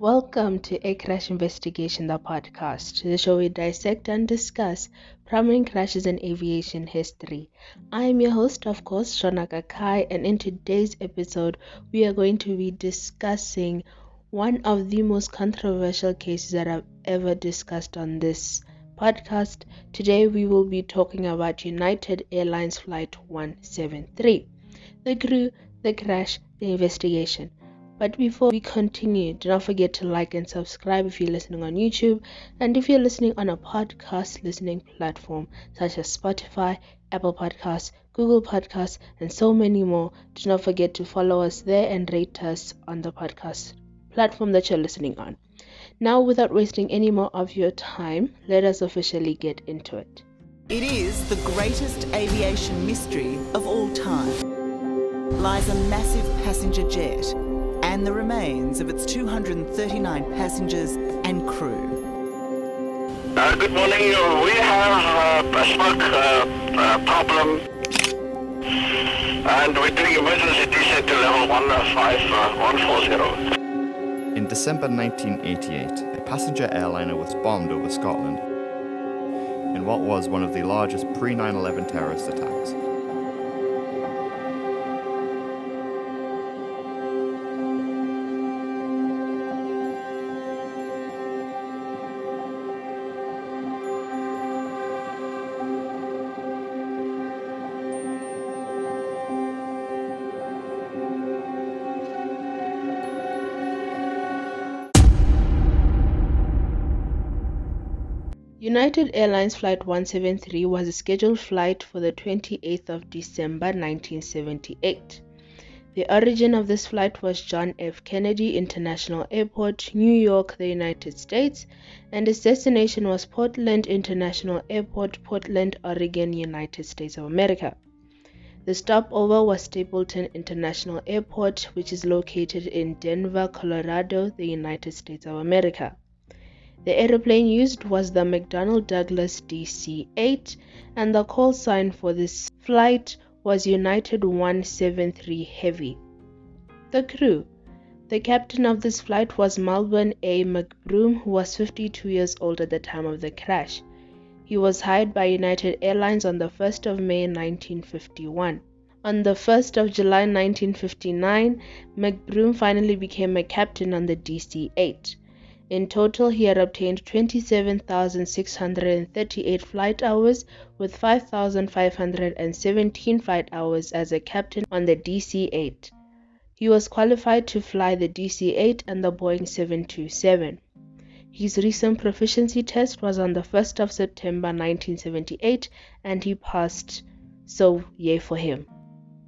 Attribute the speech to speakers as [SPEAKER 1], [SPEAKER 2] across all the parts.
[SPEAKER 1] Welcome to A Crash Investigation, the podcast, the show we dissect and discuss prominent crashes in aviation history. I am your host, of course, Shonaka Kai, and in today's episode, we are going to be discussing one of the most controversial cases that I've ever discussed on this podcast. Today, we will be talking about United Airlines Flight 173, the crew, the crash, the investigation. But before we continue, do not forget to like and subscribe if you're listening on YouTube and if you're listening on a podcast listening platform such as Spotify, Apple Podcasts, Google Podcasts, and so many more. Do not forget to follow us there and rate us on the podcast platform that you're listening on. Now, without wasting any more of your time, let us officially get into it.
[SPEAKER 2] It is the greatest aviation mystery of all time. Lies a massive passenger jet and the remains of its 239 passengers and crew.
[SPEAKER 3] Uh, good morning. Uh, We have uh, a smoke uh, uh, problem, and we're doing emergency descent to level 15140.
[SPEAKER 4] In December 1988, a passenger airliner was bombed over Scotland in what was one of the largest pre 9 11 terrorist attacks.
[SPEAKER 1] United Airlines Flight 173 was a scheduled flight for the 28th of December 1978. The origin of this flight was John F. Kennedy International Airport, New York, the United States, and its destination was Portland International Airport, Portland, Oregon, United States of America. The stopover was Stapleton International Airport, which is located in Denver, Colorado, the United States of America. The aeroplane used was the McDonnell Douglas DC 8, and the call sign for this flight was United 173 Heavy. The crew The captain of this flight was Malburn A. McBroom, who was 52 years old at the time of the crash. He was hired by United Airlines on the 1st of May 1951. On the 1st of July 1959, McBroom finally became a captain on the DC 8. In total, he had obtained 27,638 flight hours with 5,517 flight hours as a captain on the DC 8. He was qualified to fly the DC 8 and the Boeing 727. His recent proficiency test was on the 1st of September 1978 and he passed, so yay for him.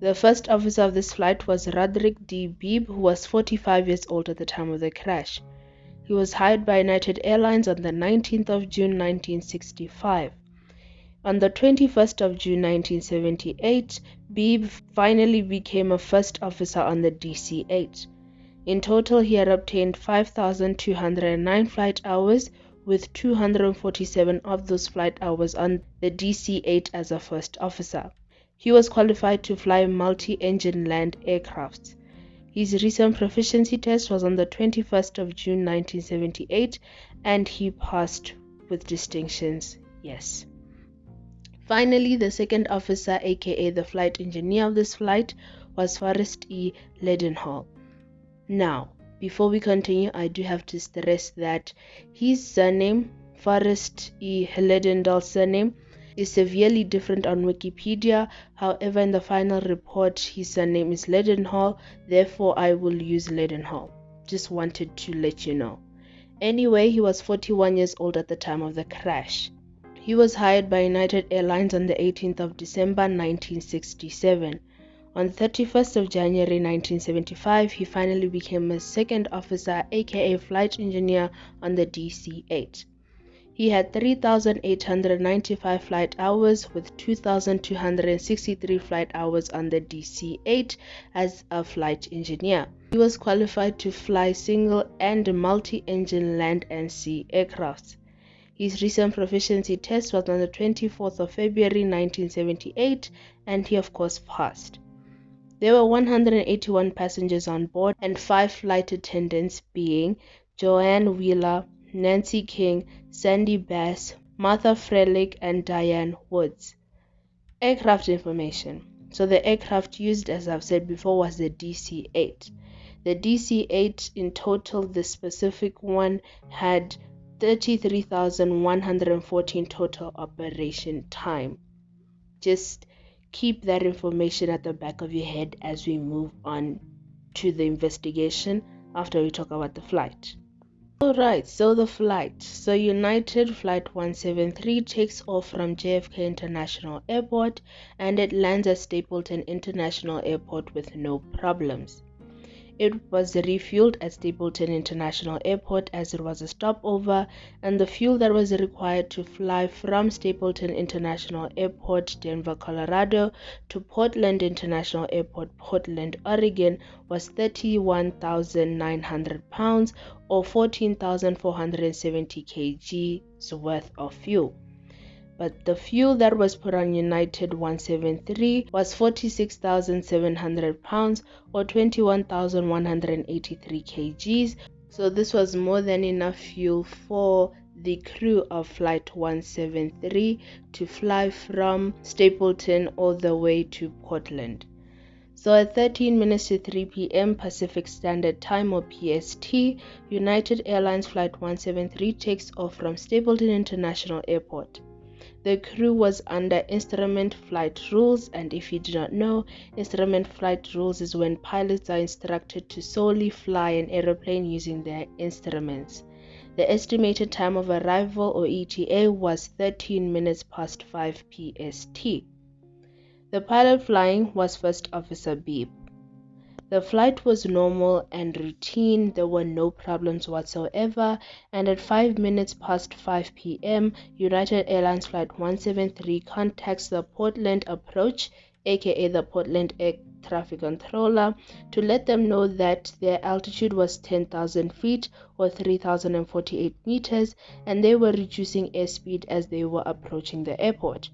[SPEAKER 1] The first officer of this flight was Roderick D. Beebe, who was 45 years old at the time of the crash. He was hired by United Airlines on the 19th of June 1965. On the 21st of June 1978, Beebe finally became a first officer on the DC 8. In total, he had obtained 5,209 flight hours, with 247 of those flight hours on the DC 8 as a first officer. He was qualified to fly multi engine land aircrafts. His recent proficiency test was on the 21st of June 1978 and he passed with distinctions. Yes. Finally, the second officer, aka the flight engineer of this flight, was Forrest E. Leadenhall. Now, before we continue, I do have to stress that his surname, Forrest E. Leadenhall's surname, is severely different on Wikipedia. However, in the final report, his surname is Leadenhall, therefore, I will use Leadenhall. Just wanted to let you know. Anyway, he was 41 years old at the time of the crash. He was hired by United Airlines on the 18th of December 1967. On the 31st of January 1975, he finally became a second officer, aka flight engineer, on the DC 8. He had 3,895 flight hours with 2,263 flight hours on the DC 8 as a flight engineer. He was qualified to fly single and multi engine land and sea aircrafts. His recent proficiency test was on the 24th of February 1978 and he, of course, passed. There were 181 passengers on board and 5 flight attendants, being Joanne Wheeler, Nancy King, Sandy Bass, Martha Froelich, and Diane Woods. Aircraft information. So the aircraft used, as I've said before, was the DC-8. The DC-8 in total, the specific one had 33,114 total operation time. Just keep that information at the back of your head as we move on to the investigation after we talk about the flight. Alright, so the flight. So United Flight 173 takes off from JFK International Airport and it lands at Stapleton International Airport with no problems. It was refueled at Stapleton International Airport as it was a stopover, and the fuel that was required to fly from Stapleton International Airport, Denver, Colorado, to Portland International Airport, Portland, Oregon, was 31,900 pounds or 14,470 kgs worth of fuel but the fuel that was put on United 173 was 46,700 pounds or 21,183 kgs. So this was more than enough fuel for the crew of Flight 173 to fly from Stapleton all the way to Portland. So at 13 minutes to 3 p.m. Pacific Standard Time or PST, United Airlines Flight 173 takes off from Stapleton International Airport. The crew was under instrument flight rules, and if you do not know, instrument flight rules is when pilots are instructed to solely fly an aeroplane using their instruments. The estimated time of arrival or ETA was 13 minutes past 5 PST. The pilot flying was First Officer Beebe. The flight was normal and routine, there were no problems whatsoever, and at 5 minutes past 5 pm, United Airlines Flight 173 contacts the Portland approach, aka the Portland Air Traffic Controller, to let them know that their altitude was 10,000 feet or 3,048 meters and they were reducing airspeed as they were approaching the airport.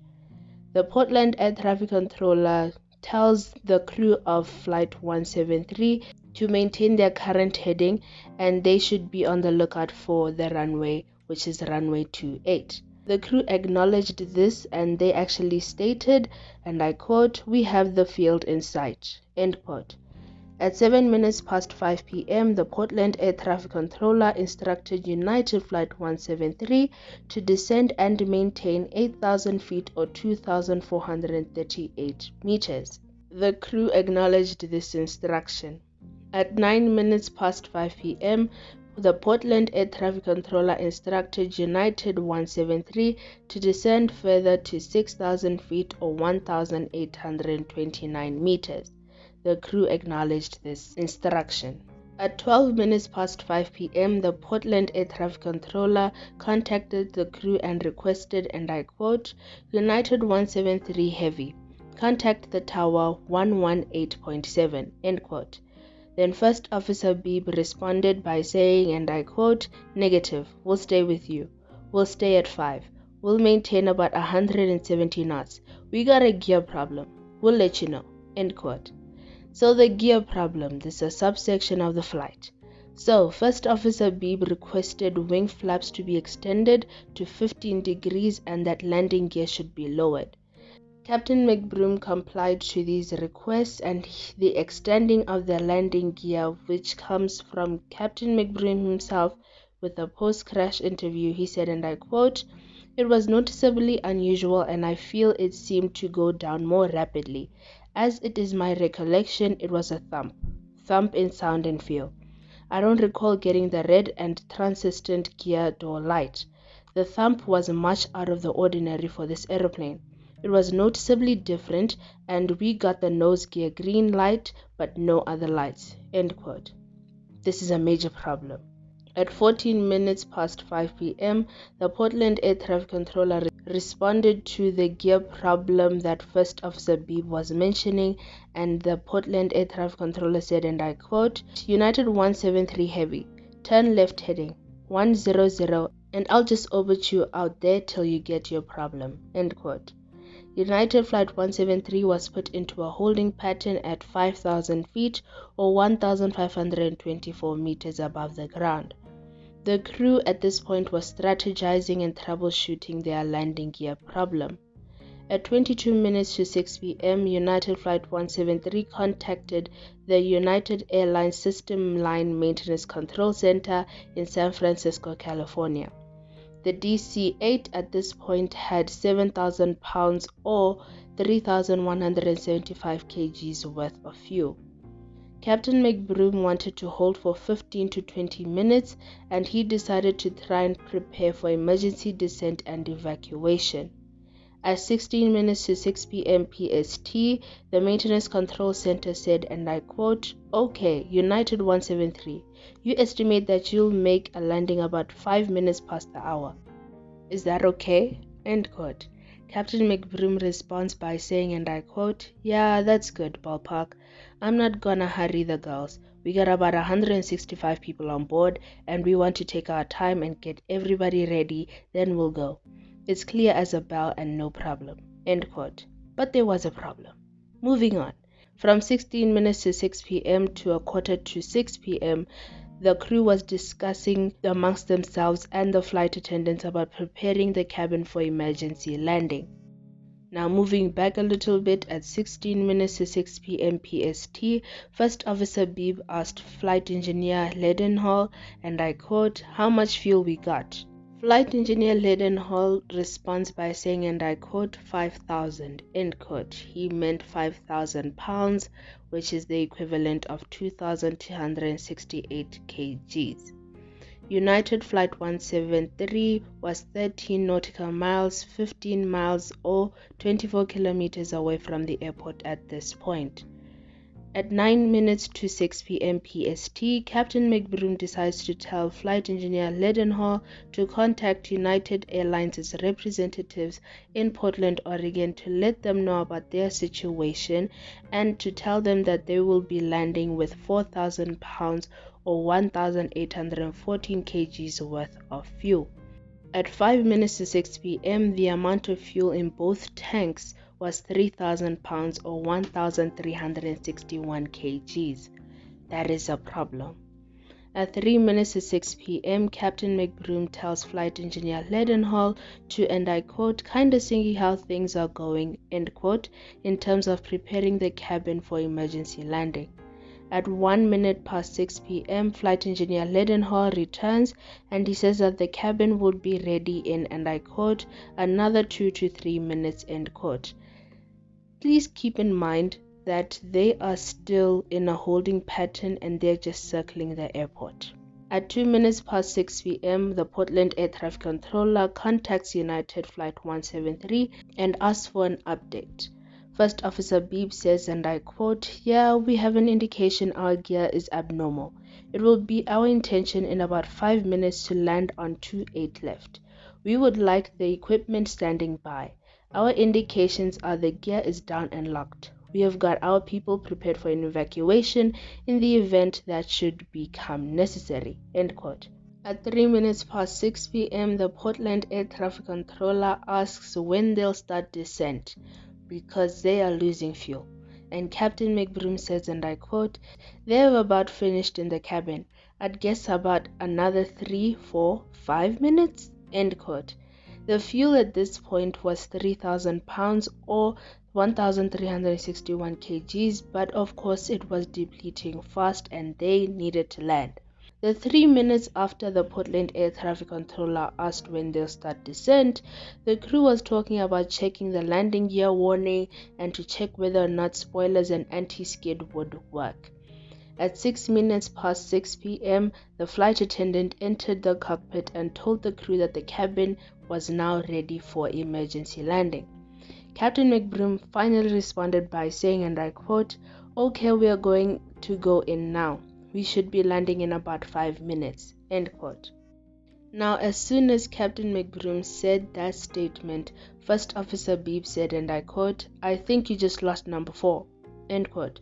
[SPEAKER 1] The Portland Air Traffic Controller tells the crew of Flight 173 to maintain their current heading and they should be on the lookout for the runway, which is runway 28. The crew acknowledged this and they actually stated, and I quote, We have the field in sight. End quote. At 7 minutes past 5 p.m., the Portland Air Traffic Controller instructed United Flight 173 to descend and maintain 8,000 feet or 2,438 meters. The crew acknowledged this instruction. At 9 minutes past 5 p.m., the Portland Air Traffic Controller instructed United 173 to descend further to 6,000 feet or 1,829 meters. The crew acknowledged this instruction. At 12 minutes past 5 p.m., the Portland Air Traffic Controller contacted the crew and requested, and I quote, United 173 Heavy, contact the tower 118.7, end quote. Then First Officer Beebe responded by saying, and I quote, Negative, we'll stay with you. We'll stay at 5. We'll maintain about 170 knots. We got a gear problem. We'll let you know, end quote. So the gear problem, this is a subsection of the flight. So First Officer Beebe requested wing flaps to be extended to 15 degrees and that landing gear should be lowered. Captain McBroom complied to these requests and the extending of the landing gear, which comes from Captain McBroom himself with a post-crash interview, he said, and I quote, It was noticeably unusual and I feel it seemed to go down more rapidly. As it is my recollection, it was a thump. Thump in sound and feel. I don't recall getting the red and transistent gear door light. The thump was much out of the ordinary for this aeroplane. It was noticeably different, and we got the nose gear green light, but no other lights. End quote. This is a major problem. At 14 minutes past 5 p.m., the Portland Air Traffic Controller responded to the gear problem that First Officer Beebe was mentioning, and the Portland Air Traffic Controller said, and I quote, United 173 Heavy, turn left heading, 100, and I'll just orbit you out there till you get your problem. End quote. United Flight 173 was put into a holding pattern at 5,000 feet or 1,524 meters above the ground. The crew at this point was strategizing and troubleshooting their landing gear problem. At 22 minutes to 6 p.m., United Flight 173 contacted the United Airlines System Line Maintenance Control Center in San Francisco, California. The DC 8 at this point had 7,000 pounds or 3,175 kgs worth of fuel. Captain McBroom wanted to hold for 15 to 20 minutes and he decided to try and prepare for emergency descent and evacuation. At 16 minutes to 6 p.m. PST, the Maintenance Control Center said, and I quote, Okay, United 173, you estimate that you'll make a landing about 5 minutes past the hour. Is that okay? End quote. Captain McBroom responds by saying, and I quote, Yeah, that's good, ballpark. I'm not gonna hurry the girls. We got about 165 people on board and we want to take our time and get everybody ready, then we'll go. It's clear as a bell and no problem. End quote. But there was a problem. Moving on. From 16 minutes to 6 p.m. to a quarter to 6 p.m., the crew was discussing amongst themselves and the flight attendants about preparing the cabin for emergency landing. Now, moving back a little bit at 16 minutes to 6 p.m. PST, First Officer Beebe asked Flight Engineer Leadenhall, and I quote, How much fuel we got? Flight engineer Leadenhall responds by saying, and I quote, 5,000, end quote. He meant 5,000 pounds, which is the equivalent of 2,268 kgs. United Flight 173 was 13 nautical miles, 15 miles, or 24 kilometers away from the airport at this point. At 9 minutes to 6 p.m. PST, Captain McBroom decides to tell flight engineer Leadenhall to contact United Airlines' representatives in Portland, Oregon to let them know about their situation and to tell them that they will be landing with 4,000 pounds or 1,814 kgs worth of fuel. At 5 minutes to 6 p.m., the amount of fuel in both tanks was 3,000 pounds or 1,361 kgs. That is a problem. At 3 minutes to 6 p.m., Captain McBroom tells flight engineer Leadenhall to, and I quote, kinda see how things are going, end quote, in terms of preparing the cabin for emergency landing. At 1 minute past 6 p.m., flight engineer Leadenhall returns and he says that the cabin would be ready in, and I quote, another 2 to 3 minutes, end quote. Please keep in mind that they are still in a holding pattern and they're just circling the airport. At 2 minutes past 6 p.m., the Portland Air Traffic Controller contacts United Flight 173 and asks for an update. First Officer Beebe says, and I quote, Yeah, we have an indication our gear is abnormal. It will be our intention in about 5 minutes to land on 2-8 left. We would like the equipment standing by. Our indications are the gear is down and locked. We have got our people prepared for an evacuation in the event that should become necessary. End quote. At 3 minutes past 6 p.m., the Portland Air Traffic Controller asks when they'll start descent because they are losing fuel. And Captain McBroom says, and I quote, they have about finished in the cabin. I'd guess about another three, four, five minutes. End quote. The fuel at this point was 3,000 pounds or 1,361 kgs, but of course it was depleting fast and they needed to land. The three minutes after the Portland air traffic controller asked when they'll start descent, the crew was talking about checking the landing gear warning and to check whether or not spoilers and anti skid would work. At 6 minutes past 6 p.m., the flight attendant entered the cockpit and told the crew that the cabin was now ready for emergency landing. Captain McBroom finally responded by saying, and I quote, Okay, we are going to go in now. We should be landing in about five minutes. End quote. Now, as soon as Captain McBroom said that statement, First Officer Beebe said, and I quote, I think you just lost number four. End quote.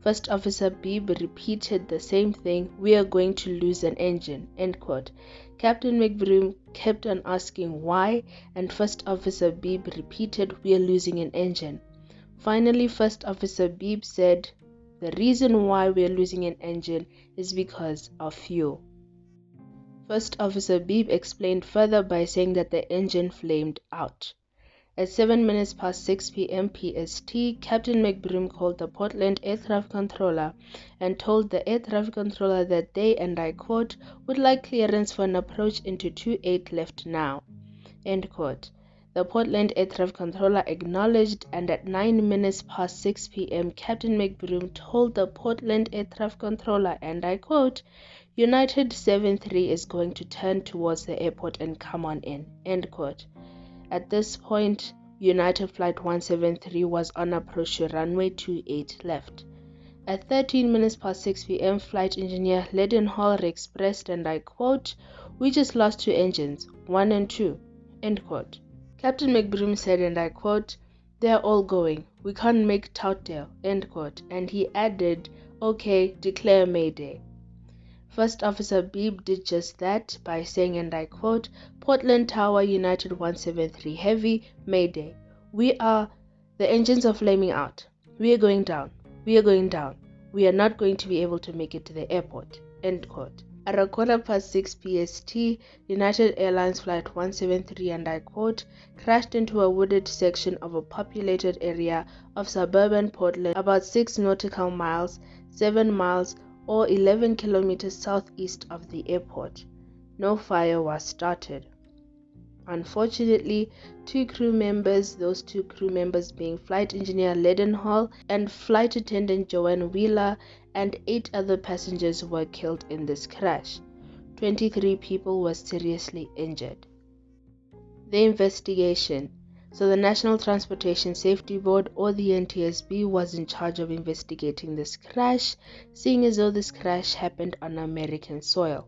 [SPEAKER 1] First Officer Beebe repeated the same thing, we are going to lose an engine, end quote. Captain McBroom kept on asking why, and First Officer Beebe repeated, we are losing an engine. Finally, First Officer Beebe said, the reason why we are losing an engine is because of fuel. First Officer Beebe explained further by saying that the engine flamed out. At 7 minutes past 6 p.m. PST, Captain McBroom called the Portland air traffic controller and told the air traffic controller that they, and I quote, would like clearance for an approach into 28 left now. End quote. The Portland air traffic controller acknowledged, and at 9 minutes past 6 p.m., Captain McBroom told the Portland air traffic controller, and I quote, United 73 is going to turn towards the airport and come on in. End quote. At this point, United Flight 173 was on approach to runway 28 left. At 13 minutes past 6 p.m., flight engineer Leadenhall expressed, and I quote, We just lost two engines, one and two. End quote. Captain McBroom said, and I quote, They're all going. We can't make Troutdale. End quote. And he added, Okay, declare Mayday. First Officer Beebe did just that by saying, and I quote, Portland Tower United 173 Heavy, Mayday. We are, the engines are flaming out. We are going down. We are going down. We are not going to be able to make it to the airport. End quote. At a quarter past 6 PST, United Airlines Flight 173, and I quote, crashed into a wooded section of a populated area of suburban Portland about 6 nautical miles, 7 miles or 11 kilometers southeast of the airport. No fire was started. Unfortunately, two crew members, those two crew members being flight engineer Leadenhall and flight attendant Joanne Wheeler, and eight other passengers were killed in this crash. 23 people were seriously injured. The investigation so the National Transportation Safety Board or the NTSB was in charge of investigating this crash, seeing as though this crash happened on American soil.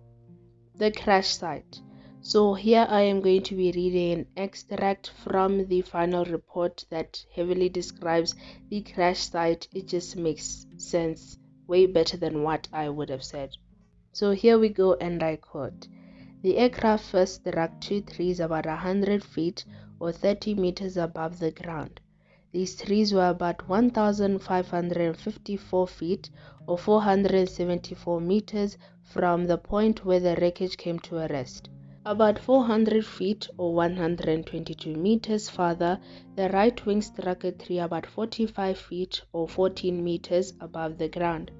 [SPEAKER 1] The crash site. So here I am going to be reading an extract from the final report that heavily describes the crash site. It just makes sense way better than what I would have said. So here we go and I quote. The aircraft first struck two trees about a hundred feet or 30 meters above the ground. These trees were about 1,554 feet or 474 meters from the point where the wreckage came to a rest. About 400 feet or 122 meters farther, the right wing struck a tree about 45 feet or 14 meters above the ground.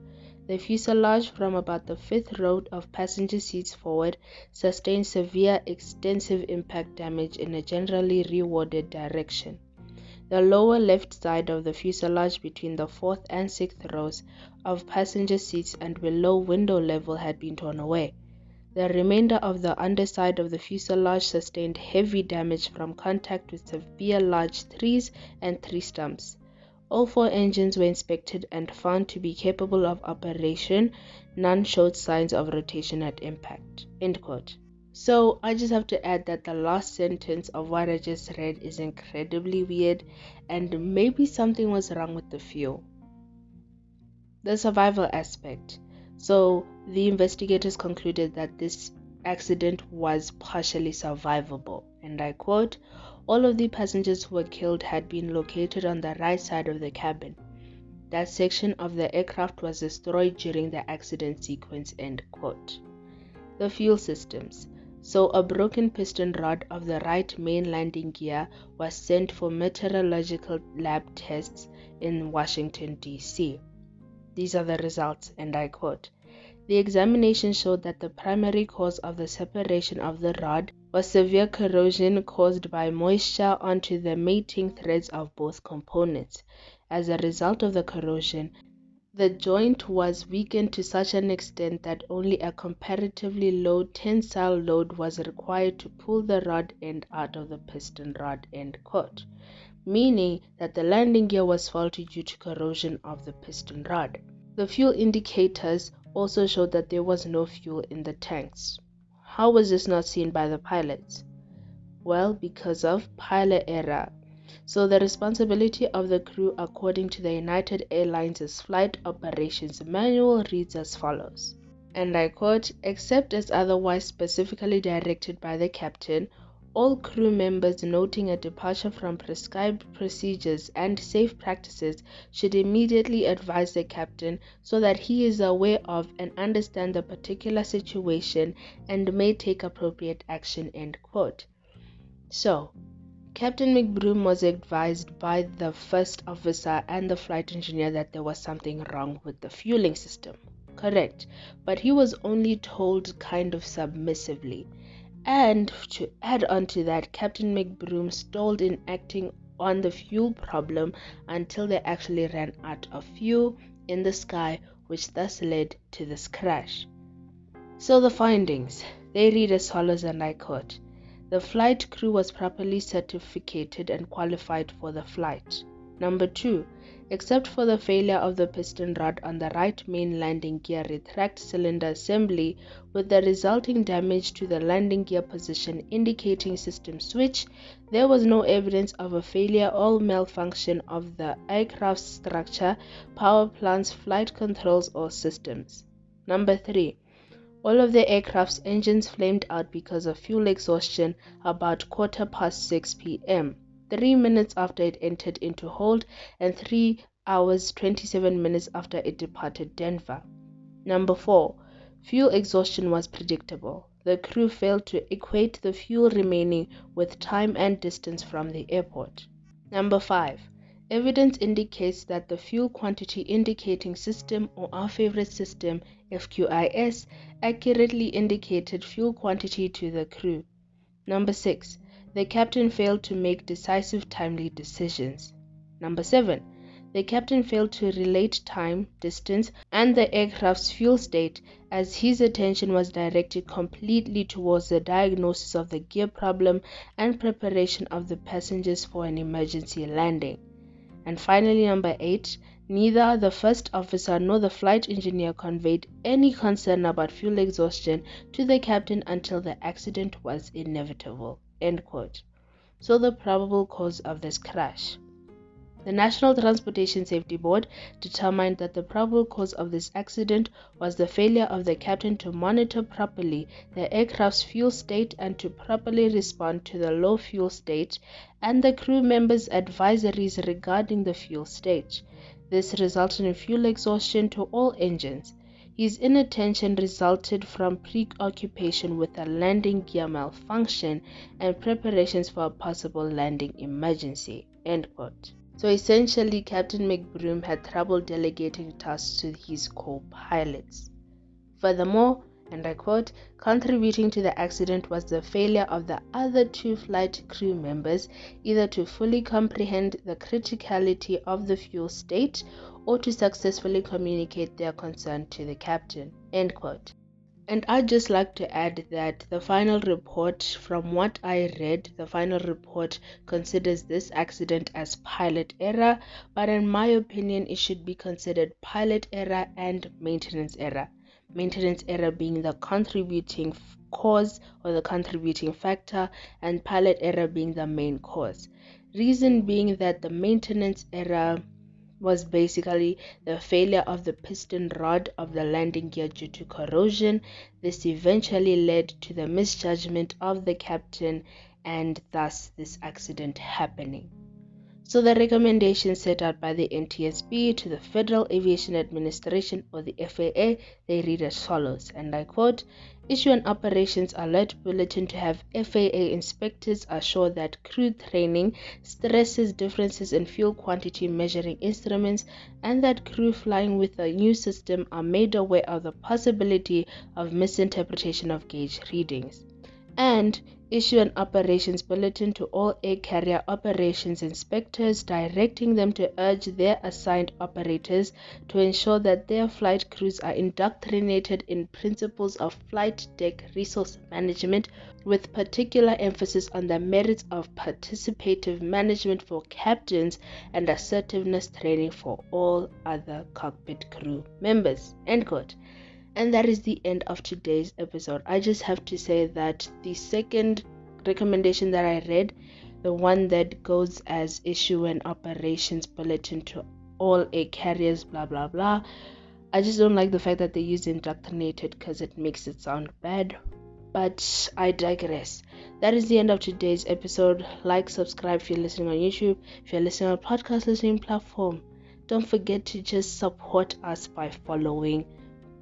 [SPEAKER 1] The fuselage from about the fifth row of passenger seats forward sustained severe extensive impact damage in a generally rearward direction. The lower left side of the fuselage between the fourth and sixth rows of passenger seats and below window level had been torn away. The remainder of the underside of the fuselage sustained heavy damage from contact with severe large trees and tree stumps. All four engines were inspected and found to be capable of operation. None showed signs of rotation at impact. End quote. So I just have to add that the last sentence of what I just read is incredibly weird and maybe something was wrong with the fuel. The survival aspect. So the investigators concluded that this accident was partially survivable. And I quote, all of the passengers who were killed had been located on the right side of the cabin. That section of the aircraft was destroyed during the accident sequence. End quote. The fuel systems. So, a broken piston rod of the right main landing gear was sent for meteorological lab tests in Washington, D.C. These are the results, and I quote The examination showed that the primary cause of the separation of the rod was severe corrosion caused by moisture onto the mating threads of both components. As a result of the corrosion, the joint was weakened to such an extent that only a comparatively low tensile load was required to pull the rod end out of the piston rod end quote, meaning that the landing gear was faulty due to corrosion of the piston rod. The fuel indicators also showed that there was no fuel in the tanks. How was this not seen by the pilots? Well, because of pilot error. So, the responsibility of the crew, according to the United Airlines' Flight Operations Manual, reads as follows. And I quote, except as otherwise specifically directed by the captain, all crew members noting a departure from prescribed procedures and safe practices should immediately advise the captain so that he is aware of and understand the particular situation and may take appropriate action. End quote. So, Captain McBroom was advised by the first officer and the flight engineer that there was something wrong with the fueling system. Correct, but he was only told kind of submissively. And to add on to that, Captain McBroom stalled in acting on the fuel problem until they actually ran out of fuel in the sky, which thus led to this crash. So the findings, they read as follows and I quote, the flight crew was properly certificated and qualified for the flight. Number 2. Except for the failure of the piston rod on the right main landing gear retract cylinder assembly with the resulting damage to the landing gear position indicating system switch, there was no evidence of a failure or malfunction of the aircraft's structure, power plants, flight controls or systems. Number 3. All of the aircraft's engines flamed out because of fuel exhaustion about quarter past 6 p.m three minutes after it entered into hold and 3 hours 27 minutes after it departed Denver. Number 4. Fuel exhaustion was predictable. The crew failed to equate the fuel remaining with time and distance from the airport. Number 5. Evidence indicates that the fuel quantity indicating system or our favorite system FQIS accurately indicated fuel quantity to the crew. Number 6 the captain failed to make decisive timely decisions. Number 7. The captain failed to relate time, distance, and the aircraft's fuel state as his attention was directed completely towards the diagnosis of the gear problem and preparation of the passengers for an emergency landing. And finally, number 8. Neither the first officer nor the flight engineer conveyed any concern about fuel exhaustion to the captain until the accident was inevitable. End quote. So the probable cause of this crash. The National Transportation Safety Board determined that the probable cause of this accident was the failure of the captain to monitor properly the aircraft's fuel state and to properly respond to the low fuel state and the crew members' advisories regarding the fuel state. This resulted in fuel exhaustion to all engines. His inattention resulted from preoccupation with a landing gear malfunction and preparations for a possible landing emergency. End quote. So essentially, Captain McBroom had trouble delegating tasks to his co pilots. Furthermore, and I quote, contributing to the accident was the failure of the other two flight crew members either to fully comprehend the criticality of the fuel state or to successfully communicate their concern to the captain. End quote. And I'd just like to add that the final report, from what I read, the final report considers this accident as pilot error, but in my opinion, it should be considered pilot error and maintenance error. Maintenance error being the contributing cause or the contributing factor, and pilot error being the main cause. Reason being that the maintenance error was basically the failure of the piston rod of the landing gear due to corrosion. This eventually led to the misjudgment of the captain and thus this accident happening. So the recommendations set out by the NTSB to the Federal Aviation Administration or the FAA, they read as follows, and I quote, issue an operations alert bulletin to have FAA inspectors assure that crew training stresses differences in fuel quantity measuring instruments and that crew flying with a new system are made aware of the possibility of misinterpretation of gauge readings. And issue an operations bulletin to all air carrier operations inspectors directing them to urge their assigned operators to ensure that their flight crews are indoctrinated in principles of flight deck resource management with particular emphasis on the merits of participative management for captains and assertiveness training for all other cockpit crew members. End quote and that is the end of today's episode. I just have to say that the second recommendation that I read, the one that goes as issue and operations bulletin to all air carriers, blah blah blah. I just don't like the fact that they use indoctrinated because it makes it sound bad. But I digress. that is the end of today's episode. Like, subscribe if you're listening on YouTube. If you're listening on podcast listening platform, don't forget to just support us by following,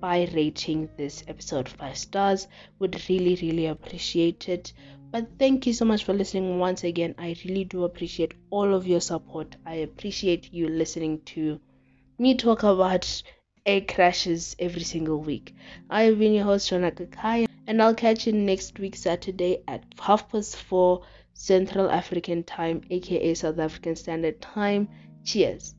[SPEAKER 1] by rating this episode five stars. Would really, really appreciate it. But thank you so much for listening once again. I really do appreciate all of your support. I appreciate you listening to me talk about air crashes every single week. I have been your host, Shona Kakaya, and I'll catch you next week, Saturday at half past four Central African Time, aka South African Standard Time. Cheers.